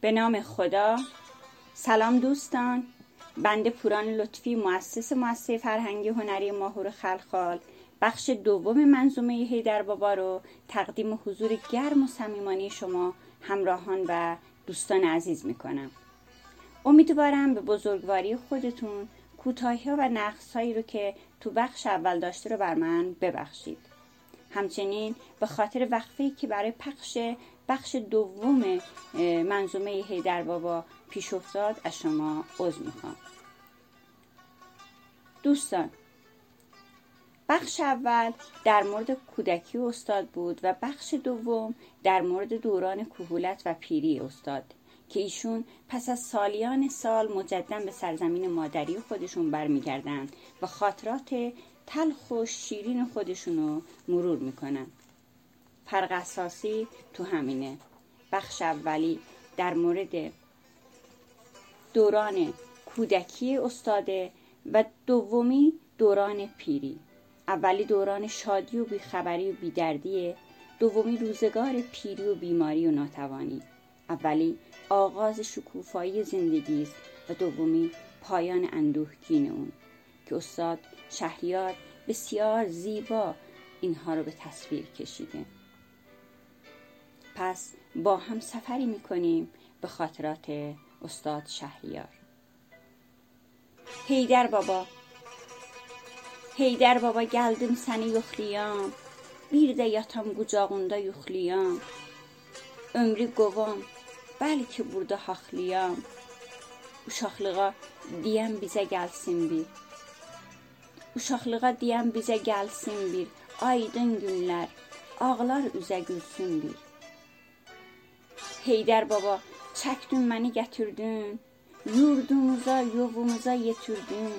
به نام خدا. سلام دوستان. بنده پوران لطفی مؤسس مؤسسه فرهنگی هنری ماهور خلخال. بخش دوم منظومه هیدر بابا رو تقدیم حضور گرم و صمیمانه شما همراهان و دوستان عزیز می‌کنم. امیدوارم به بزرگواری خودتون کوتاهی و نقص هایی رو که تو بخش اول داشته رو بر من ببخشید. همچنین به خاطر وقفه که برای پخش بخش دوم منظومه هیدر بابا پیش افتاد از شما عضو می‌خوام. دوستان بخش اول در مورد کودکی استاد بود و بخش دوم در مورد دوران کهولت و پیری استاد که ایشون پس از سالیان سال مجددا به سرزمین مادری خودشون برمیگردن و خاطرات تلخ و شیرین خودشون رو مرور می‌کنن فرق اساسی تو همینه. بخش اولی در مورد دوران کودکی استاده و دومی دوران پیری. اولی دوران شادی و بیخبری و بیدردیه دومی روزگار پیری و بیماری و ناتوانی. اولی آغاز شکوفایی زندگی است و دومی پایان اندوهگین اون. که استاد شهریار بسیار زیبا اینها رو به تصویر کشیده. پس با هم سفری می‌کنیم به خاطرات استاد شهریار. هیدر بابا. هیدر بابا گلدم سنی یخلیام بیر ده یاتم گوچاغونده یخلیام. عمری گوام بلکه بورده حاخلیام اوشاخلیغا دیم بیزه گلسیم بیر اوشاخلیغا دیم بیزه گلسیم بیر آیدن گنلر آغلار üzə گلسیم bir. Heydər baba, çəkdin məni gətirdin. Yurdumuza, yovumuza yetirdin.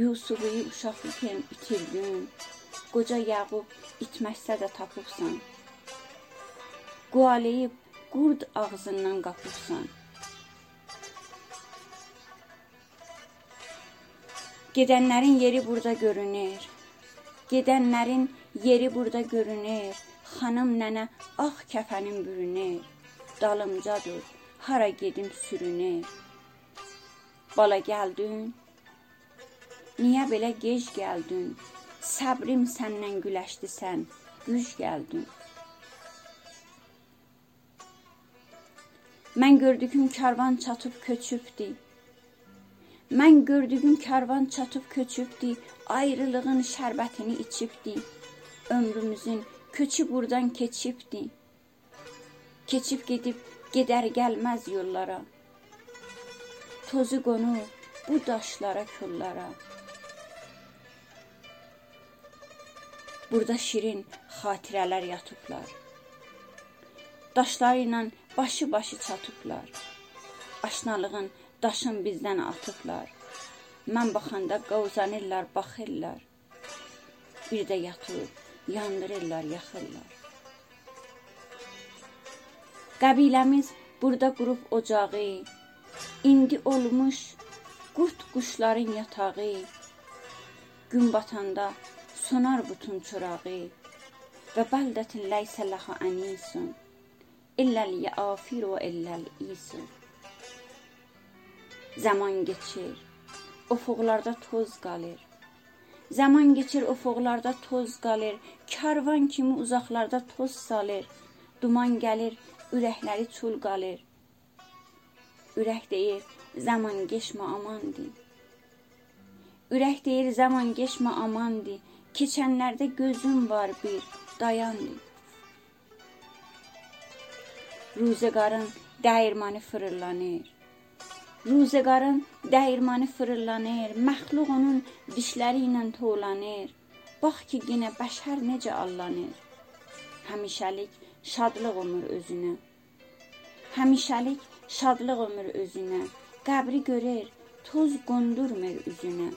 Yusufu uşaqlıkən itirdin. Qoca Yaqub itməsə də tapıbsan. Qualeyib qurd ağzından qapıbsan. Gedənlərin yeri burada görünür. Gedənlərin yeri burada görünür. Xanım nənə ağ kəfənin bürünür. Dalımcadır, hara gedim sürünür. Bala gəldin, Niyə belə gec gəldin? Səbrim səndən güləşdi sən, güc gəldin. Mən gördüyüm karvan çatıb köçübdi. Mən gördüyüm karvan çatıb köçübdi, ayrılığın şərbətini içibdi. Ömrümüzün köçü burdan keçibdi. Keçib gedib gedər gəlməz yollara. Tozu qonur bu daşlara, kollara. Burada şirin xatirələr yatıblar. Daşları ilə başı-başı çatıblar. Aşnalığın daşın bizdən atıblar. Mən baxanda qovzanırlar, baxırlar. Bir də yatıb, yandırırlar, yaxırlar. Qəbiləmiz burada qurub ocağı, indi olmuş qurd quşların yatağı. Gün batanda sonar bütün çırağı və bəldətin ləysə ləha ənisun illəl yəafir və illəl isun Zaman geçir, ufuqlarda toz qalır. Zaman geçir, ufuqlarda toz qalır. Karvan kimi uzaqlarda toz salır. Duman gəlir, ürəkləri çul qalır. Ürək deyir, zaman geçmə amandı. Ürək deyir, zaman geçmə amandı. Keçənlərdə gözüm var bir, dayandı. Ruzəqarın dəyirmanı fırlanır. Ruzəqarın dəyirmanı fırlanır, məxluq onun dişləri ilə tolanır. Bax ki, yenə bəşər necə allanır. Həmişəlik şadlıq ömür özünə. Həmişəlik şadlıq ömür özünə. Qəbri görər, toz qondurmur üzünə.